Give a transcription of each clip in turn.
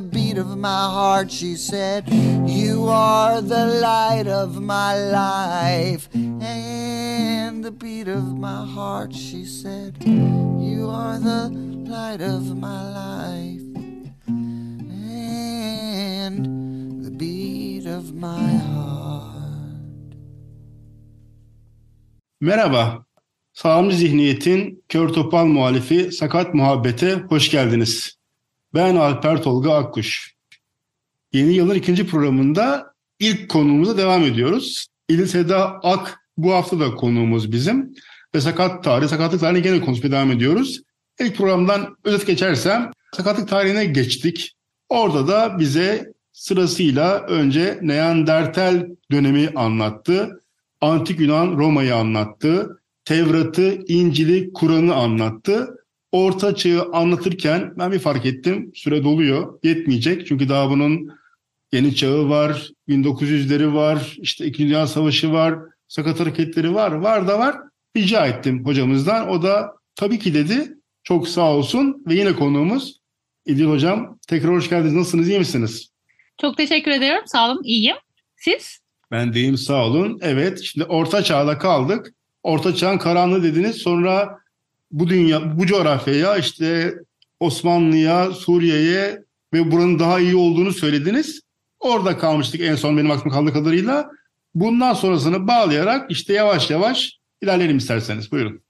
beat of my heart. She said, You are the light of my life and the beat of my heart. She said, You are the light of my life and the beat of my heart. Merhaba. Sağlamcı Zihniyet'in kör topal muhalifi Sakat Muhabbet'e hoş geldiniz. Ben Alper Tolga Akkuş. Yeni yılın ikinci programında ilk konuğumuza devam ediyoruz. İdil Seda Ak bu hafta da konuğumuz bizim. Ve sakat tarih, sakatlık tarihine gene konuşmaya devam ediyoruz. İlk programdan özet geçersem sakatlık tarihine geçtik. Orada da bize sırasıyla önce Neandertal dönemi anlattı. Antik Yunan Roma'yı anlattı. Tevrat'ı, İncil'i, Kur'an'ı anlattı. Orta Çağ'ı anlatırken ben bir fark ettim. Süre doluyor. Yetmeyecek. Çünkü daha bunun yeni çağı var. 1900'leri var. işte İkinci Dünya Savaşı var. Sakat hareketleri var. Var da var. Rica ettim hocamızdan. O da tabii ki dedi. Çok sağ olsun. Ve yine konuğumuz İdil Hocam. Tekrar hoş geldiniz. Nasılsınız? iyi misiniz? Çok teşekkür ederim. Sağ olun. İyiyim. Siz? Ben deyim sağ olun. Evet şimdi orta çağda kaldık. Orta çağın karanlığı dediniz. Sonra bu dünya, bu coğrafyaya işte Osmanlı'ya, Suriye'ye ve buranın daha iyi olduğunu söylediniz. Orada kalmıştık en son benim aklım kaldığı kadarıyla. Bundan sonrasını bağlayarak işte yavaş yavaş ilerleyelim isterseniz. Buyurun.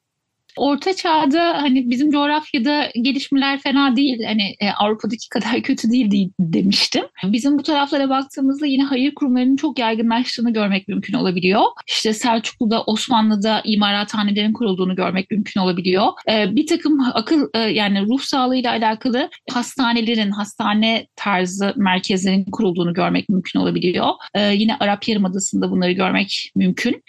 Orta çağda hani bizim coğrafyada gelişmeler fena değil. Hani e, Avrupa'daki kadar kötü değil demiştim. Bizim bu taraflara baktığımızda yine hayır kurumlarının çok yaygınlaştığını görmek mümkün olabiliyor. İşte Selçuklu'da, Osmanlı'da imarathanelerin kurulduğunu görmek mümkün olabiliyor. E, bir takım akıl e, yani ruh sağlığıyla alakalı hastanelerin, hastane tarzı merkezlerin kurulduğunu görmek mümkün olabiliyor. Yine Arap Yarımadası'nda bunları görmek mümkün.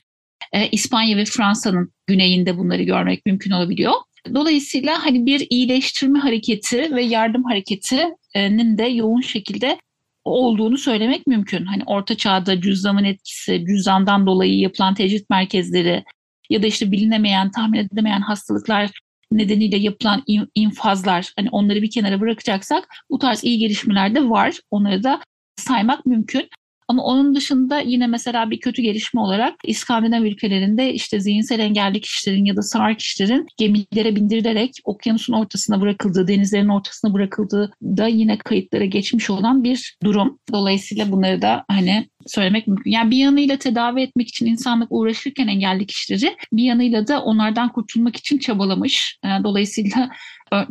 E, İspanya ve Fransa'nın güneyinde bunları görmek mümkün olabiliyor. Dolayısıyla hani bir iyileştirme hareketi ve yardım hareketinin de yoğun şekilde olduğunu söylemek mümkün. Hani orta çağda cüzdanın etkisi, cüzdandan dolayı yapılan tecrit merkezleri ya da işte bilinemeyen, tahmin edilemeyen hastalıklar nedeniyle yapılan infazlar hani onları bir kenara bırakacaksak bu tarz iyi gelişmeler de var. Onları da saymak mümkün. Ama onun dışında yine mesela bir kötü gelişme olarak İskandinav ülkelerinde işte zihinsel engelli kişilerin ya da sağır kişilerin gemilere bindirilerek okyanusun ortasına bırakıldığı, denizlerin ortasına bırakıldığı da yine kayıtlara geçmiş olan bir durum. Dolayısıyla bunları da hani söylemek mümkün. Yani bir yanıyla tedavi etmek için insanlık uğraşırken engelli kişileri bir yanıyla da onlardan kurtulmak için çabalamış. Dolayısıyla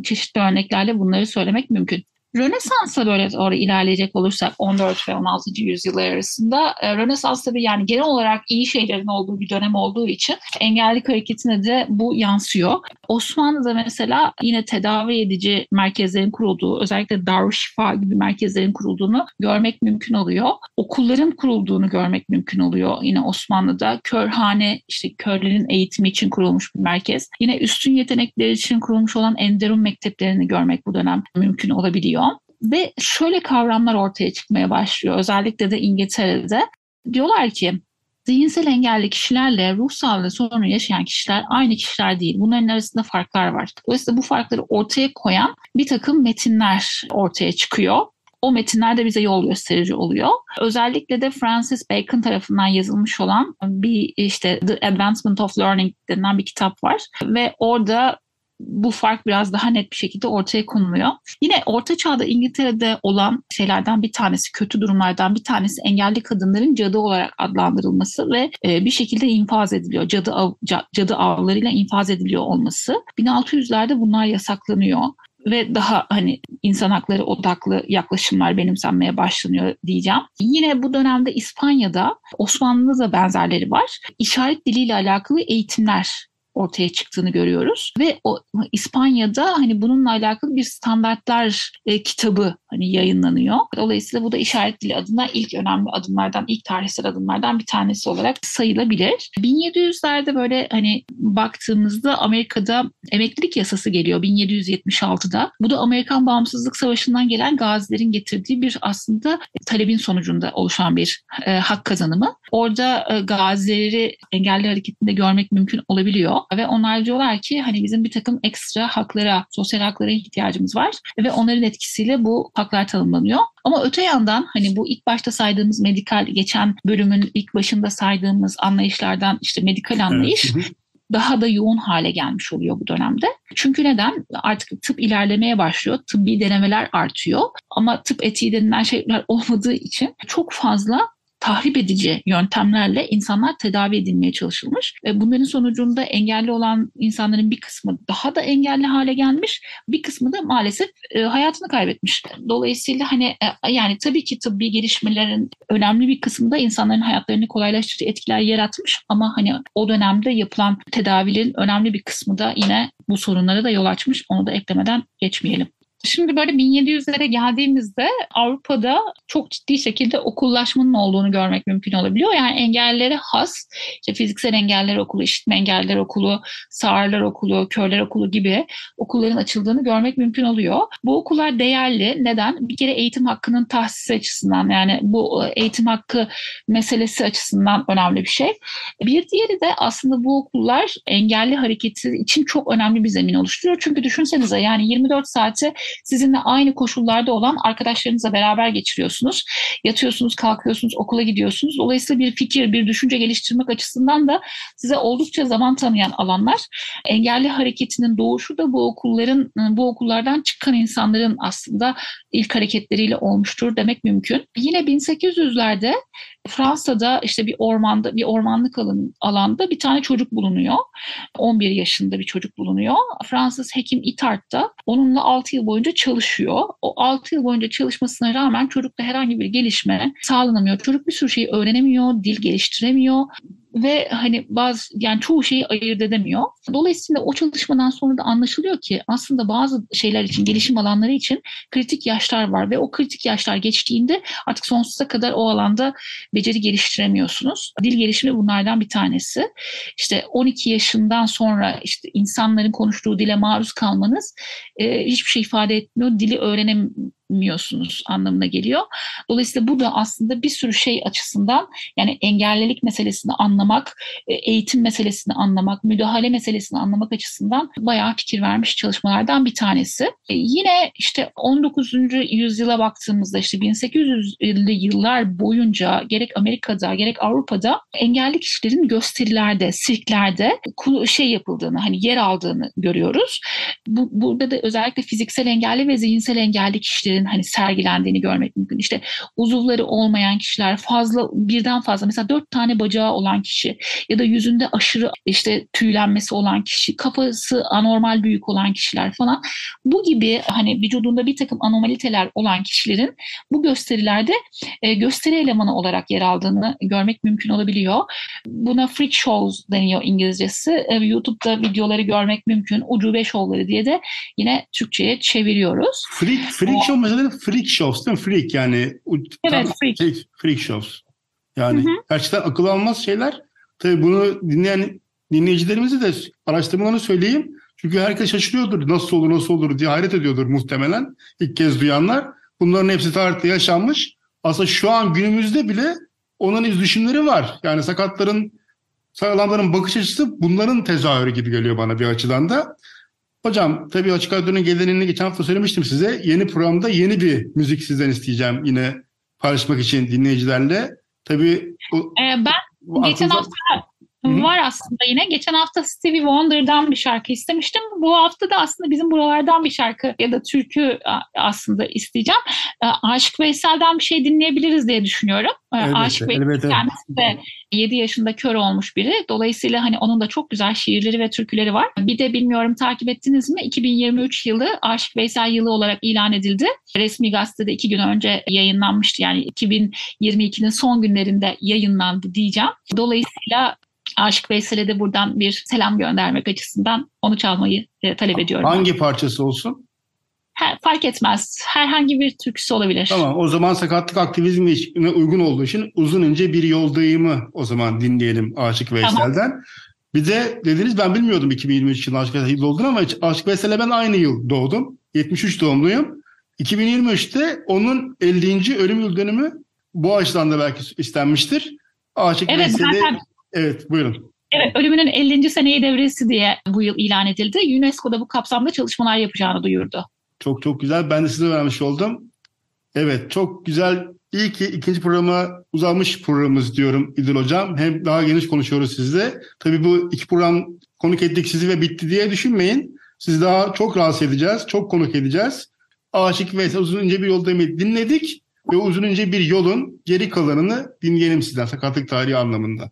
çeşitli örneklerle bunları söylemek mümkün. Rönesans'a böyle doğru ilerleyecek olursak 14 ve 16. yüzyıllar arasında e, Rönesans tabii yani genel olarak iyi şeylerin olduğu bir dönem olduğu için engellilik hareketine de bu yansıyor. Osmanlı'da mesela yine tedavi edici merkezlerin kurulduğu özellikle Darüşşifa gibi merkezlerin kurulduğunu görmek mümkün oluyor. Okulların kurulduğunu görmek mümkün oluyor yine Osmanlı'da. Körhane işte körlerin eğitimi için kurulmuş bir merkez. Yine üstün yetenekler için kurulmuş olan Enderun mekteplerini görmek bu dönem mümkün olabiliyor ve şöyle kavramlar ortaya çıkmaya başlıyor. Özellikle de İngiltere'de. Diyorlar ki zihinsel engelli kişilerle ruh sağlığı sorunu yaşayan kişiler aynı kişiler değil. Bunların arasında farklar var. Dolayısıyla bu farkları ortaya koyan bir takım metinler ortaya çıkıyor. O metinler de bize yol gösterici oluyor. Özellikle de Francis Bacon tarafından yazılmış olan bir işte The Advancement of Learning denilen bir kitap var. Ve orada bu fark biraz daha net bir şekilde ortaya konuluyor. Yine Orta Çağ'da İngiltere'de olan şeylerden bir tanesi, kötü durumlardan bir tanesi engelli kadınların cadı olarak adlandırılması ve e, bir şekilde infaz ediliyor. Cadı, av, cadı avlarıyla infaz ediliyor olması. 1600'lerde bunlar yasaklanıyor ve daha hani insan hakları odaklı yaklaşımlar benimsenmeye başlanıyor diyeceğim. Yine bu dönemde İspanya'da Osmanlı'da da benzerleri var. İşaret diliyle alakalı eğitimler ortaya çıktığını görüyoruz ve o İspanya'da hani bununla alakalı bir standartlar e, kitabı hani yayınlanıyor. Dolayısıyla bu da işaret dili adına ilk önemli adımlardan, ilk tarihsel adımlardan bir tanesi olarak sayılabilir. 1700'lerde böyle hani baktığımızda Amerika'da emeklilik yasası geliyor 1776'da. Bu da Amerikan Bağımsızlık Savaşı'ndan gelen gazilerin getirdiği bir aslında talebin sonucunda oluşan bir e, hak kazanımı. Orada e, gazileri engelli hareketinde görmek mümkün olabiliyor ve onlar diyorlar ki hani bizim bir takım ekstra haklara, sosyal haklara ihtiyacımız var ve onların etkisiyle bu haklar tanımlanıyor. Ama öte yandan hani bu ilk başta saydığımız medikal geçen bölümün ilk başında saydığımız anlayışlardan işte medikal anlayış evet. daha da yoğun hale gelmiş oluyor bu dönemde. Çünkü neden? Artık tıp ilerlemeye başlıyor. Tıbbi denemeler artıyor. Ama tıp etiği denilen şeyler olmadığı için çok fazla tahrip edici yöntemlerle insanlar tedavi edilmeye çalışılmış. ve Bunların sonucunda engelli olan insanların bir kısmı daha da engelli hale gelmiş, bir kısmı da maalesef e, hayatını kaybetmiş. Dolayısıyla hani e, yani tabii ki tıbbi gelişmelerin önemli bir kısmı da insanların hayatlarını kolaylaştırıcı etkiler yaratmış ama hani o dönemde yapılan tedavilerin önemli bir kısmı da yine bu sorunlara da yol açmış. Onu da eklemeden geçmeyelim. Şimdi böyle 1700'lere geldiğimizde Avrupa'da çok ciddi şekilde okullaşmanın olduğunu görmek mümkün olabiliyor. Yani engellere has, işte fiziksel engeller okulu, işitme engeller okulu, sağırlar okulu, körler okulu gibi okulların açıldığını görmek mümkün oluyor. Bu okullar değerli. Neden? Bir kere eğitim hakkının tahsisi açısından yani bu eğitim hakkı meselesi açısından önemli bir şey. Bir diğeri de aslında bu okullar engelli hareketi için çok önemli bir zemin oluşturuyor. Çünkü düşünsenize yani 24 saati sizinle aynı koşullarda olan arkadaşlarınızla beraber geçiriyorsunuz. Yatıyorsunuz, kalkıyorsunuz, okula gidiyorsunuz. Dolayısıyla bir fikir, bir düşünce geliştirmek açısından da size oldukça zaman tanıyan alanlar. Engelli hareketinin doğuşu da bu okulların, bu okullardan çıkan insanların aslında ilk hareketleriyle olmuştur demek mümkün. Yine 1800'lerde Fransa'da işte bir ormanda bir ormanlık alan, alanda bir tane çocuk bulunuyor. 11 yaşında bir çocuk bulunuyor. Fransız hekim Itard da onunla 6 yıl boyunca çalışıyor. O 6 yıl boyunca çalışmasına rağmen çocukta herhangi bir gelişme sağlanamıyor. Çocuk bir sürü şeyi öğrenemiyor, dil geliştiremiyor ve hani bazı yani çoğu şeyi ayırt edemiyor. Dolayısıyla o çalışmadan sonra da anlaşılıyor ki aslında bazı şeyler için gelişim alanları için kritik yaşlar var ve o kritik yaşlar geçtiğinde artık sonsuza kadar o alanda beceri geliştiremiyorsunuz. Dil gelişimi bunlardan bir tanesi. İşte 12 yaşından sonra işte insanların konuştuğu dile maruz kalmanız e, hiçbir şey ifade etmiyor. Dili öğrenem miyorsunuz anlamına geliyor. Dolayısıyla bu da aslında bir sürü şey açısından yani engellilik meselesini anlamak, e, eğitim meselesini anlamak, müdahale meselesini anlamak açısından bayağı fikir vermiş çalışmalardan bir tanesi. E, yine işte 19. yüzyıla baktığımızda işte 1800'lü yıllar boyunca gerek Amerika'da gerek Avrupa'da engelli kişilerin gösterilerde, sirklerde şey yapıldığını, hani yer aldığını görüyoruz. Bu, burada da özellikle fiziksel engelli ve zihinsel engelli kişilerin kişilerin hani sergilendiğini görmek mümkün. İşte uzuvları olmayan kişiler, fazla birden fazla mesela dört tane bacağı olan kişi ya da yüzünde aşırı işte tüylenmesi olan kişi, kafası anormal büyük olan kişiler falan. Bu gibi hani vücudunda bir takım anomaliteler olan kişilerin bu gösterilerde e, gösteri elemanı olarak yer aldığını görmek mümkün olabiliyor. Buna freak shows deniyor İngilizcesi. E, YouTube'da videoları görmek mümkün. Ucube şovları diye de yine Türkçe'ye çeviriyoruz. Freak, freak show mesela freak shows değil mi? Freak yani. Evet freak. Şey, freak shows. Yani hı hı. gerçekten akıl almaz şeyler. Tabii bunu dinleyen dinleyicilerimize de araştırmalarını söyleyeyim. Çünkü herkes şaşırıyordur nasıl olur nasıl olur diye hayret ediyordur muhtemelen ilk kez duyanlar. Bunların hepsi tarihte yaşanmış. Aslında şu an günümüzde bile onun iz düşümleri var. Yani sakatların, sağlamların bakış açısı bunların tezahürü gibi geliyor bana bir açıdan da. Hocam tabii Açık Radyo'nun gelenini geçen hafta söylemiştim size. Yeni programda yeni bir müzik sizden isteyeceğim yine paylaşmak için dinleyicilerle. Tabii ee, ben geçen hafta Hı-hı. var aslında yine. Geçen hafta Stevie Wonder'dan bir şarkı istemiştim. Bu hafta da aslında bizim buralardan bir şarkı ya da türkü aslında isteyeceğim. Aşık Veysel'den bir şey dinleyebiliriz diye düşünüyorum. Elbette, Aşık Veysel elbette. kendisi de 7 yaşında kör olmuş biri. Dolayısıyla hani onun da çok güzel şiirleri ve türküleri var. Bir de bilmiyorum takip ettiniz mi? 2023 yılı Aşık Veysel yılı olarak ilan edildi. Resmi gazetede iki gün önce yayınlanmıştı. Yani 2022'nin son günlerinde yayınlandı diyeceğim. Dolayısıyla Aşık Veysel'e de buradan bir selam göndermek açısından onu çalmayı e, talep ediyorum. Hangi parçası olsun? Her, fark etmez. Herhangi bir türküsü olabilir. Tamam o zaman sakatlık aktivizmine uygun olduğu için uzun ince bir yoldayımı o zaman dinleyelim Aşık Veysel'den. Tamam. Bir de dediniz ben bilmiyordum 2023 yılı Aşık Veysel olduğunu ama Aşık Veysel'e ben aynı yıl doğdum. 73 doğumluyum. 2023'te onun 50. ölüm yıl dönümü bu açıdan da belki istenmiştir. Aşık evet, Veysel'i... Zaten... Evet buyurun. Evet, ölümünün 50. seneyi devresi diye bu yıl ilan edildi. UNESCO da bu kapsamda çalışmalar yapacağını duyurdu. Çok çok güzel. Ben de size vermiş oldum. Evet çok güzel. İyi ki ikinci programa uzanmış programımız diyorum İdil Hocam. Hem daha geniş konuşuyoruz sizle. Tabii bu iki program konuk ettik sizi ve bitti diye düşünmeyin. Sizi daha çok rahatsız edeceğiz. Çok konuk edeceğiz. Aşık Veysel uzun ince bir yolda dinledik. Ve uzun ince bir yolun geri kalanını dinleyelim sizden sakatlık tarihi anlamında.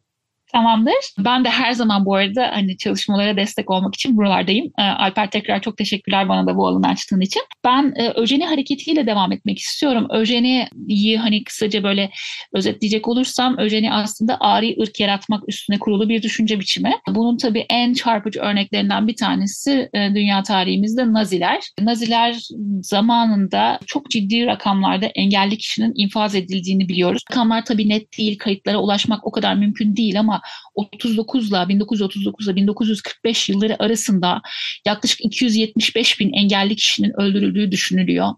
Tamamdır. Ben de her zaman bu arada hani çalışmalara destek olmak için buralardayım. Ee, Alper tekrar çok teşekkürler bana da bu alanı açtığın için. Ben e, Öjeni hareketiyle devam etmek istiyorum. Öjeni'yi hani kısaca böyle özetleyecek olursam Öjeni aslında ari ırk yaratmak üstüne kurulu bir düşünce biçimi. Bunun tabii en çarpıcı örneklerinden bir tanesi e, dünya tarihimizde Naziler. Naziler zamanında çok ciddi rakamlarda engelli kişinin infaz edildiğini biliyoruz. Rakamlar tabii net değil, kayıtlara ulaşmak o kadar mümkün değil ama 39 ile 1939 ile 1945 yılları arasında yaklaşık 275 bin engelli kişinin öldürüldüğü düşünülüyor.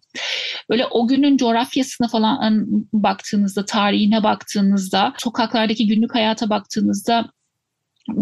Böyle o günün coğrafyasına falan baktığınızda, tarihine baktığınızda, sokaklardaki günlük hayata baktığınızda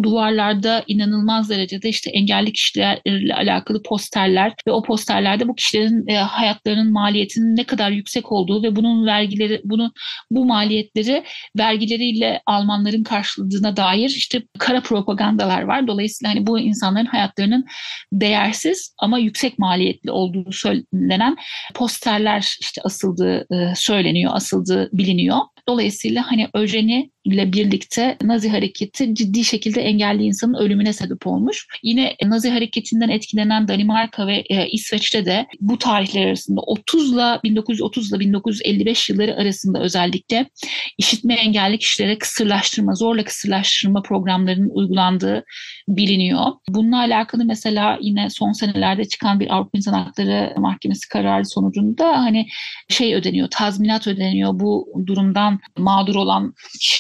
duvarlarda inanılmaz derecede işte engelli kişilerle alakalı posterler ve o posterlerde bu kişilerin e, hayatlarının maliyetinin ne kadar yüksek olduğu ve bunun vergileri bunu bu maliyetleri vergileriyle Almanların karşıladığına dair işte kara propagandalar var. Dolayısıyla hani bu insanların hayatlarının değersiz ama yüksek maliyetli olduğu söylenen posterler işte asıldığı e, söyleniyor, asıldığı biliniyor. Dolayısıyla hani Öjeni ile birlikte Nazi hareketi ciddi şekilde engelli insanın ölümüne sebep olmuş. Yine Nazi hareketinden etkilenen Danimarka ve e, İsveç'te de bu tarihler arasında 30 ile 1930 ile 1955 yılları arasında özellikle işitme engelli kişilere kısırlaştırma, zorla kısırlaştırma programlarının uygulandığı biliniyor. Bununla alakalı mesela yine son senelerde çıkan bir Avrupa İnsan Hakları Mahkemesi kararı sonucunda hani şey ödeniyor, tazminat ödeniyor bu durumdan mağdur olan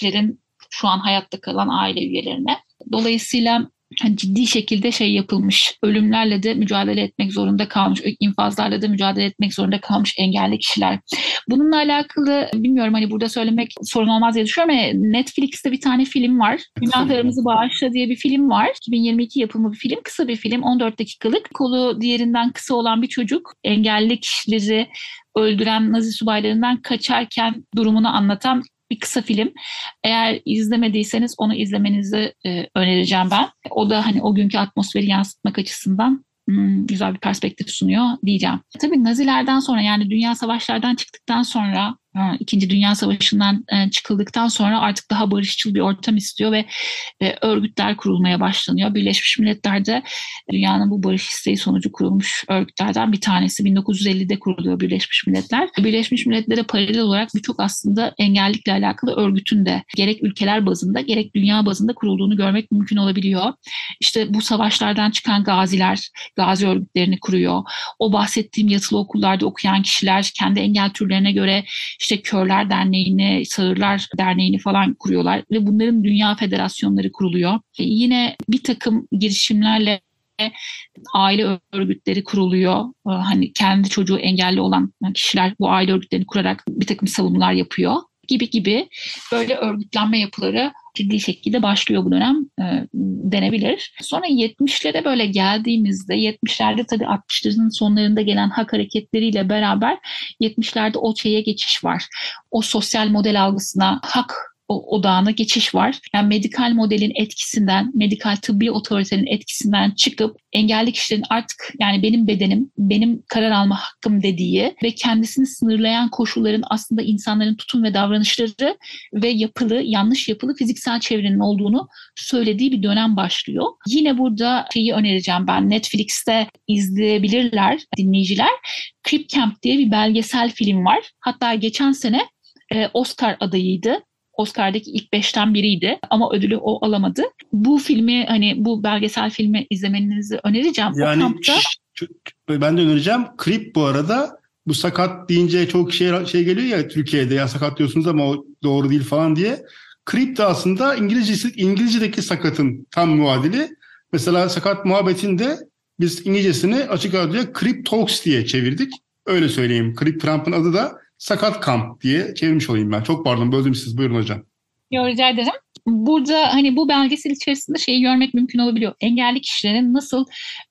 kişilerin şu an hayatta kalan aile üyelerine. Dolayısıyla hani ciddi şekilde şey yapılmış. Ölümlerle de mücadele etmek zorunda kalmış, infazlarla da mücadele etmek zorunda kalmış engelli kişiler. Bununla alakalı bilmiyorum hani burada söylemek sorun olmaz diye düşünüyorum ama Netflix'te bir tane film var. Günahlarımızı Bağışla diye bir film var. 2022 yapımı bir film. Kısa bir film. 14 dakikalık. Kolu diğerinden kısa olan bir çocuk engelli kişileri öldüren Nazi subaylarından kaçarken durumunu anlatan bir kısa film. Eğer izlemediyseniz onu izlemenizi e, önereceğim ben. O da hani o günkü atmosferi yansıtmak açısından hmm, güzel bir perspektif sunuyor diyeceğim. Tabii Nazilerden sonra yani dünya savaşlardan çıktıktan sonra İkinci Dünya Savaşı'ndan e, çıkıldıktan sonra artık daha barışçıl bir ortam istiyor ve e, örgütler kurulmaya başlanıyor. Birleşmiş Milletler'de dünyanın bu barış isteği sonucu kurulmuş örgütlerden bir tanesi 1950'de kuruluyor Birleşmiş Milletler. Birleşmiş Milletler'e paralel olarak birçok aslında engellikle alakalı örgütün de gerek ülkeler bazında gerek dünya bazında kurulduğunu görmek mümkün olabiliyor. İşte bu savaşlardan çıkan gaziler, gazi örgütlerini kuruyor. O bahsettiğim yatılı okullarda okuyan kişiler kendi engel türlerine göre işte Körler Derneği'ni, Sağırlar Derneği'ni falan kuruyorlar ve bunların dünya federasyonları kuruluyor. E yine bir takım girişimlerle aile örgütleri kuruluyor. E, hani kendi çocuğu engelli olan kişiler bu aile örgütlerini kurarak bir takım savunmalar yapıyor gibi gibi böyle örgütlenme yapıları ciddi şekilde başlıyor bu dönem e, denebilir. Sonra 70'lere böyle geldiğimizde 70'lerde tabii 60'ların sonlarında gelen hak hareketleriyle beraber 70'lerde o şeye geçiş var. O sosyal model algısına hak odağına geçiş var. Yani medikal modelin etkisinden, medikal tıbbi otoritenin etkisinden çıkıp engelli kişilerin artık yani benim bedenim, benim karar alma hakkım dediği ve kendisini sınırlayan koşulların aslında insanların tutum ve davranışları ve yapılı, yanlış yapılı fiziksel çevrenin olduğunu söylediği bir dönem başlıyor. Yine burada şeyi önereceğim ben Netflix'te izleyebilirler dinleyiciler. Crip Camp diye bir belgesel film var. Hatta geçen sene e, Oscar adayıydı. Oscar'daki ilk beşten biriydi ama ödülü o alamadı. Bu filmi hani bu belgesel filmi izlemenizi önereceğim. Yani o kampta... ben de önereceğim. Krip bu arada bu sakat deyince çok şey şey geliyor ya Türkiye'de ya sakat diyorsunuz ama o doğru değil falan diye. Krip de aslında İngilizcesi, İngilizce'deki sakatın tam muadili. Mesela sakat muhabbetinde biz İngilizcesini açık radyoya Crip Talks diye çevirdik. Öyle söyleyeyim. Crip Camp'ın adı da Sakat Kamp diye çevirmiş olayım ben. Çok pardon böldüm siz. Buyurun hocam. Yo, rica ederim burada hani bu belgesel içerisinde şeyi görmek mümkün olabiliyor. Engelli kişilerin nasıl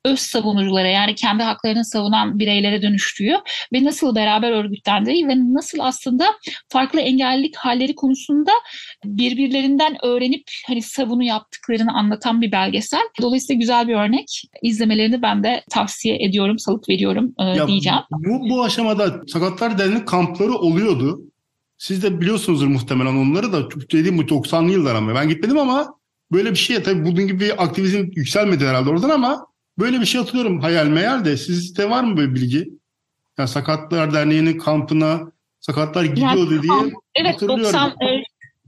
öz savunuculara yani kendi haklarını savunan bireylere dönüştüğü ve nasıl beraber örgütlendiği ve nasıl aslında farklı engellilik halleri konusunda birbirlerinden öğrenip hani savunu yaptıklarını anlatan bir belgesel. Dolayısıyla güzel bir örnek. İzlemelerini ben de tavsiye ediyorum, salık veriyorum e, ya diyeceğim. Bu, bu aşamada Sakatlar Derneği kampları oluyordu. Siz de biliyorsunuzdur muhtemelen onları da. Dediğim bu 90'lı yıllar ama. Ben gitmedim ama böyle bir şey tabii bunun gibi bir aktivizm yükselmedi herhalde oradan ama böyle bir şey hatırlıyorum hayal meyal de. Sizde var mı böyle bilgi? Yani Sakatlar Derneği'nin kampına sakatlar gidiyor yani, diye evet, hatırlıyorum. 90, e,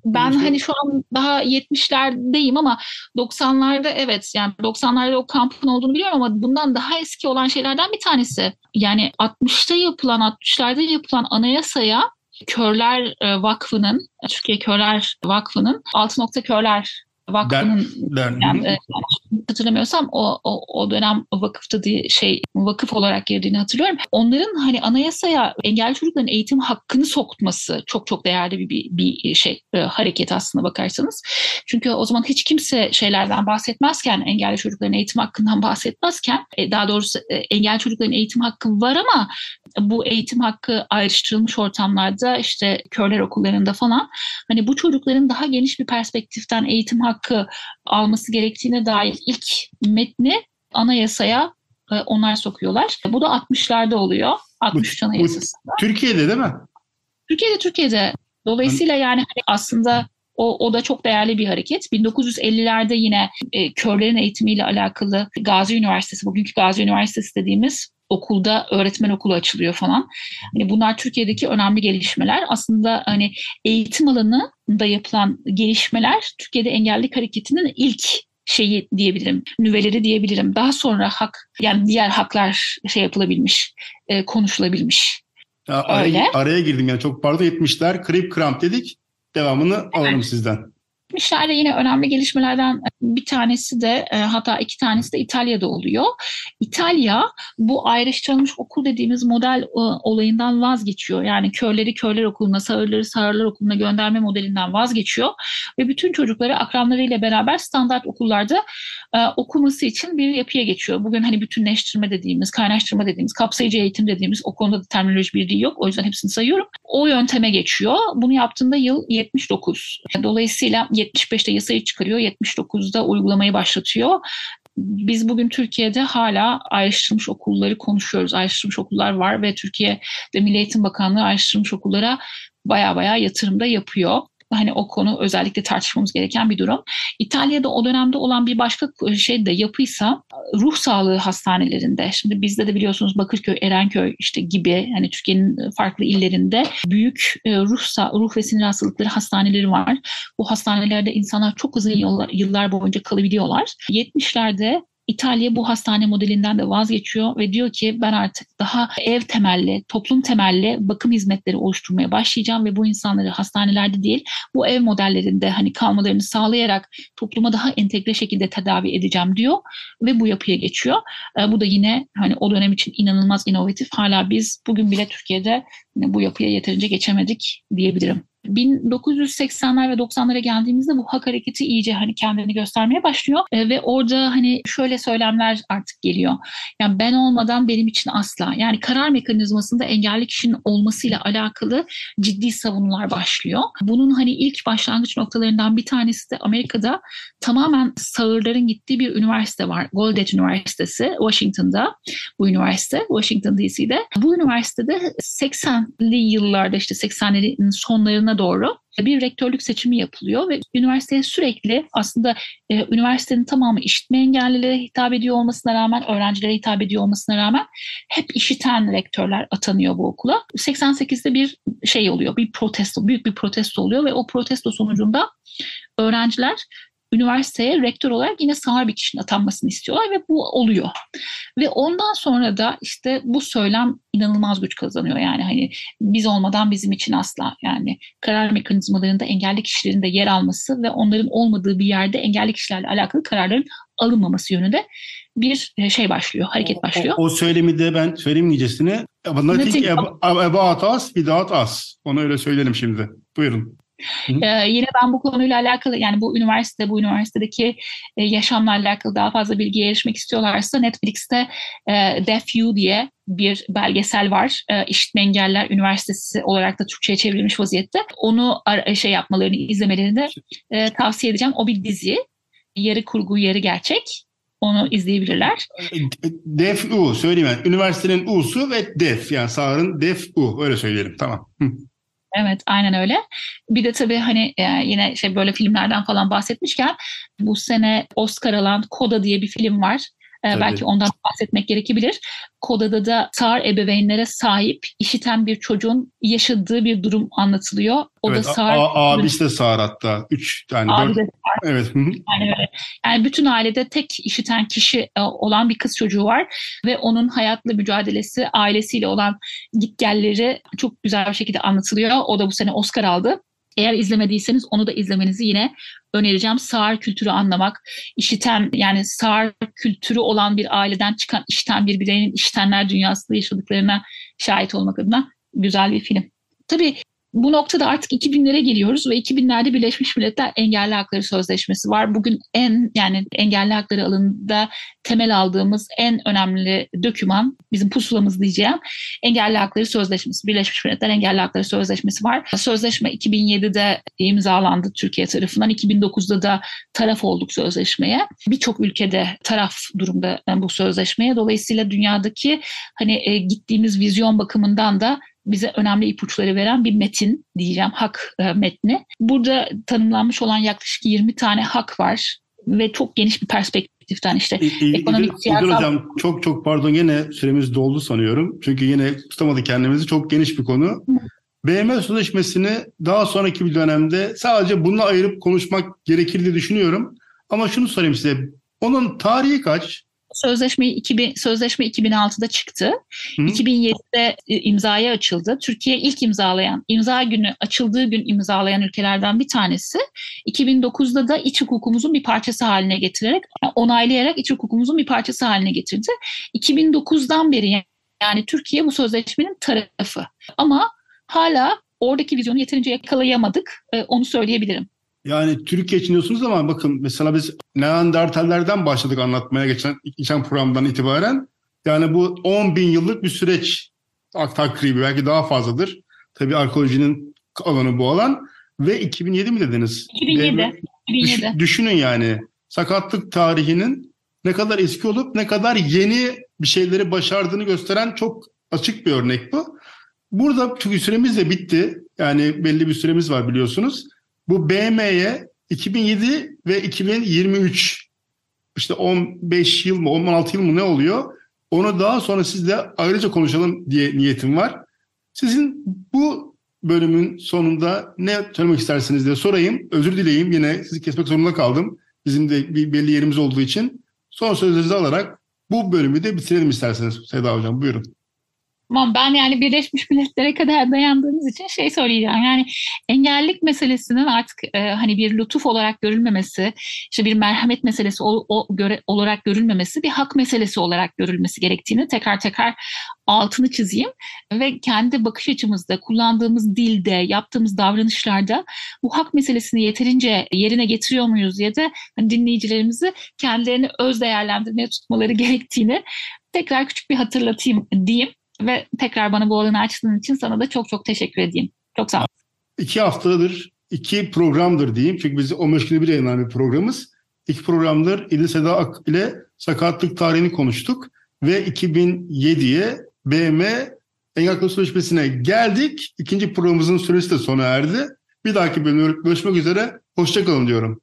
ben şey. hani şu an daha 70'lerdeyim ama 90'larda evet yani 90'larda o kampın olduğunu biliyorum ama bundan daha eski olan şeylerden bir tanesi. Yani 60'ta yapılan 60'larda yapılan anayasaya Körler e, Vakfı'nın, Türkiye Körler Vakfı'nın Altı Nokta Körler Vakfı'nın Der, yani, e, hatırlamıyorsam o, o, o dönem vakıfta diye şey vakıf olarak girdiğini hatırlıyorum. Onların hani anayasaya engelli çocukların eğitim hakkını sokması çok çok değerli bir, bir, bir şey e, hareket aslında bakarsanız. Çünkü o zaman hiç kimse şeylerden bahsetmezken engelli çocukların eğitim hakkından bahsetmezken e, daha doğrusu e, engelli çocukların eğitim hakkı var ama bu eğitim hakkı ayrıştırılmış ortamlarda işte körler okullarında falan hani bu çocukların daha geniş bir perspektiften eğitim hakkı alması gerektiğine dair ilk metni anayasaya e, onlar sokuyorlar. Bu da 60'larda oluyor. 63 Anayasası'nda. Türkiye'de değil mi? Türkiye'de Türkiye'de. Dolayısıyla yani hani aslında o, o da çok değerli bir hareket. 1950'lerde yine e, körlerin eğitimiyle alakalı Gazi Üniversitesi, bugünkü Gazi Üniversitesi dediğimiz okulda öğretmen okulu açılıyor falan. Hani bunlar Türkiye'deki önemli gelişmeler. Aslında hani eğitim alanında yapılan gelişmeler Türkiye'de engellilik hareketinin ilk şeyi diyebilirim, nüveleri diyebilirim. Daha sonra hak, yani diğer haklar şey yapılabilmiş, e, konuşulabilmiş. Ya araya, Öyle. araya girdim yani çok pardon 70'ler Creep Cramp dedik. Devamını evet. alalım sizden. 70'lerde yine önemli gelişmelerden bir tanesi de e, hatta iki tanesi de İtalya'da oluyor. İtalya bu ayrıştırılmış okul dediğimiz model e, olayından vazgeçiyor. Yani körleri körler okuluna, sağırları sağırlar okuluna gönderme modelinden vazgeçiyor. Ve bütün çocukları akranlarıyla beraber standart okullarda e, okuması için bir yapıya geçiyor. Bugün hani bütünleştirme dediğimiz, kaynaştırma dediğimiz, kapsayıcı eğitim dediğimiz o konuda da terminoloji birliği yok. O yüzden hepsini sayıyorum. O yönteme geçiyor. Bunu yaptığında yıl 79. Dolayısıyla 75'te yasayı çıkarıyor, 79'da uygulamayı başlatıyor. Biz bugün Türkiye'de hala ayrıştırılmış okulları konuşuyoruz. Ayrıştırılmış okullar var ve Türkiye ve Milli Eğitim Bakanlığı ayrıştırılmış okullara baya baya yatırımda yapıyor hani o konu özellikle tartışmamız gereken bir durum. İtalya'da o dönemde olan bir başka şey de yapıysa ruh sağlığı hastanelerinde. Şimdi bizde de biliyorsunuz Bakırköy, Erenköy işte gibi hani Türkiye'nin farklı illerinde büyük e, ruh ruh ve sinir hastalıkları hastaneleri var. Bu hastanelerde insanlar çok uzun yıllar, yıllar boyunca kalabiliyorlar. 70'lerde İtalya bu hastane modelinden de vazgeçiyor ve diyor ki ben artık daha ev temelli, toplum temelli bakım hizmetleri oluşturmaya başlayacağım ve bu insanları hastanelerde değil bu ev modellerinde hani kalmalarını sağlayarak topluma daha entegre şekilde tedavi edeceğim diyor ve bu yapıya geçiyor. E, bu da yine hani o dönem için inanılmaz inovatif. Hala biz bugün bile Türkiye'de bu yapıya yeterince geçemedik diyebilirim. 1980'ler ve 90'lara geldiğimizde bu hak hareketi iyice hani kendini göstermeye başlıyor E, ve orada hani şöyle söylemler artık geliyor. Yani ben olmadan benim için asla. Yani karar mekanizmasında engelli kişinin olmasıyla alakalı ciddi savunular başlıyor. Bunun hani ilk başlangıç noktalarından bir tanesi de Amerika'da tamamen sağırların gittiği bir üniversite var. Gallaudet Üniversitesi Washington'da bu üniversite Washington DC'de. Bu üniversitede 80'li yıllarda işte 80'lerin sonlarına doğru bir rektörlük seçimi yapılıyor ve üniversiteye sürekli aslında e, üniversitenin tamamı işitme engellilere hitap ediyor olmasına rağmen, öğrencilere hitap ediyor olmasına rağmen hep işiten rektörler atanıyor bu okula. 88'de bir şey oluyor, bir protesto, büyük bir protesto oluyor ve o protesto sonucunda öğrenciler üniversiteye rektör olarak yine sağır bir kişinin atanmasını istiyorlar ve bu oluyor. Ve ondan sonra da işte bu söylem inanılmaz güç kazanıyor. Yani hani biz olmadan bizim için asla yani karar mekanizmalarında engelli kişilerin de yer alması ve onların olmadığı bir yerde engelli kişilerle alakalı kararların alınmaması yönünde bir e, şey başlıyor, hareket başlıyor. O, o söylemi de ben söylemeyecesine nothing about us without us. Onu öyle söyleyelim şimdi. Buyurun. Ee, yine ben bu konuyla alakalı yani bu üniversite, bu üniversitedeki e, yaşamla alakalı daha fazla bilgiye erişmek istiyorlarsa Netflix'te e, Deaf You diye bir belgesel var. E, İşitme Engeller Üniversitesi olarak da Türkçe'ye çevrilmiş vaziyette. Onu şey yapmalarını, izlemelerini de e, tavsiye edeceğim. O bir dizi. Yarı kurgu, yarı gerçek. Onu izleyebilirler. Def U söyleyeyim ben. Üniversitenin U'su ve Def yani sağırın Def U öyle söyleyelim tamam. Evet aynen öyle. Bir de tabii hani e, yine şey böyle filmlerden falan bahsetmişken bu sene Oscar alan Koda diye bir film var. E, belki ondan bahsetmek gerekebilir. Koda'da da sağır ebeveynlere sahip işiten bir çocuğun yaşadığı bir durum anlatılıyor. O evet, da sağır. Abisi de sağır hatta. Üç tane. Abi dört. de sağır. Evet. Yani, öyle. yani bütün ailede tek işiten kişi e, olan bir kız çocuğu var ve onun hayatla mücadelesi, ailesiyle olan gitgelleri çok güzel bir şekilde anlatılıyor. O da bu sene Oscar aldı. Eğer izlemediyseniz onu da izlemenizi yine önereceğim. Sağır kültürü anlamak, işiten yani sağır kültürü olan bir aileden çıkan işten bir bireyin iştenler dünyasında yaşadıklarına şahit olmak adına güzel bir film. Tabii bu noktada artık 2000'lere geliyoruz ve 2000'lerde Birleşmiş Milletler Engelli Hakları Sözleşmesi var. Bugün en yani engelli hakları alanında temel aldığımız en önemli döküman bizim pusulamız diyeceğim Engelli Hakları Sözleşmesi. Birleşmiş Milletler Engelli Hakları Sözleşmesi var. Sözleşme 2007'de imzalandı Türkiye tarafından. 2009'da da taraf olduk sözleşmeye. Birçok ülkede taraf durumda bu sözleşmeye. Dolayısıyla dünyadaki hani e, gittiğimiz vizyon bakımından da bize önemli ipuçları veren bir metin diyeceğim, hak e, metni. Burada tanımlanmış olan yaklaşık 20 tane hak var ve çok geniş bir perspektiften işte İ, ekonomik, siyasal... Hocam çok çok pardon yine süremiz doldu sanıyorum. Çünkü yine tutamadık kendimizi. Çok geniş bir konu. Hı. BM Sözleşmesi'ni daha sonraki bir dönemde sadece bununla ayırıp konuşmak gerekir diye düşünüyorum. Ama şunu sorayım size. Onun tarihi kaç? Sözleşme 2000 sözleşme 2006'da çıktı. Hı. 2007'de e, imzaya açıldı. Türkiye ilk imzalayan, imza günü açıldığı gün imzalayan ülkelerden bir tanesi. 2009'da da iç hukukumuzun bir parçası haline getirerek, onaylayarak iç hukukumuzun bir parçası haline getirdi. 2009'dan beri yani Türkiye bu sözleşmenin tarafı. Ama hala oradaki vizyonu yeterince yakalayamadık. E, onu söyleyebilirim. Yani Türkiye için diyorsunuz ama bakın mesela biz Neandertallerden başladık anlatmaya geçen, geçen programdan itibaren. Yani bu 10 bin yıllık bir süreç takribi belki daha fazladır. Tabii arkeolojinin alanı bu alan. Ve 2007 mi dediniz? 2007. Ve, 2007. düşünün yani sakatlık tarihinin ne kadar eski olup ne kadar yeni bir şeyleri başardığını gösteren çok açık bir örnek bu. Burada çünkü süremiz de bitti. Yani belli bir süremiz var biliyorsunuz. Bu BM'ye 2007 ve 2023 işte 15 yıl mı 16 yıl mı ne oluyor? Onu daha sonra sizle ayrıca konuşalım diye niyetim var. Sizin bu bölümün sonunda ne söylemek istersiniz diye sorayım. Özür dileyim yine sizi kesmek zorunda kaldım. Bizim de bir belli yerimiz olduğu için. Son sözlerinizi alarak bu bölümü de bitirelim isterseniz Seda Hocam. Buyurun. Tamam ben yani Birleşmiş Milletler'e kadar dayandığımız için şey söyleyeceğim. Yani engellilik meselesinin artık e, hani bir lütuf olarak görülmemesi, işte bir merhamet meselesi o, o göre, olarak görülmemesi, bir hak meselesi olarak görülmesi gerektiğini tekrar tekrar altını çizeyim ve kendi bakış açımızda, kullandığımız dilde, yaptığımız davranışlarda bu hak meselesini yeterince yerine getiriyor muyuz diye de hani dinleyicilerimizi kendilerini öz değerlendirmeye tutmaları gerektiğini tekrar küçük bir hatırlatayım diyeyim ve tekrar bana bu alanı açtığın için sana da çok çok teşekkür edeyim. Çok sağ ol. İki haftadır, iki programdır diyeyim. Çünkü biz 15 günde bir yayınlanan bir programız. İki programdır İdil Seda Ak ile sakatlık tarihini konuştuk. Ve 2007'ye BM Engel Sözleşmesi'ne geldik. İkinci programımızın süresi de sona erdi. Bir dahaki bölümde görüşmek üzere. Hoşçakalın diyorum.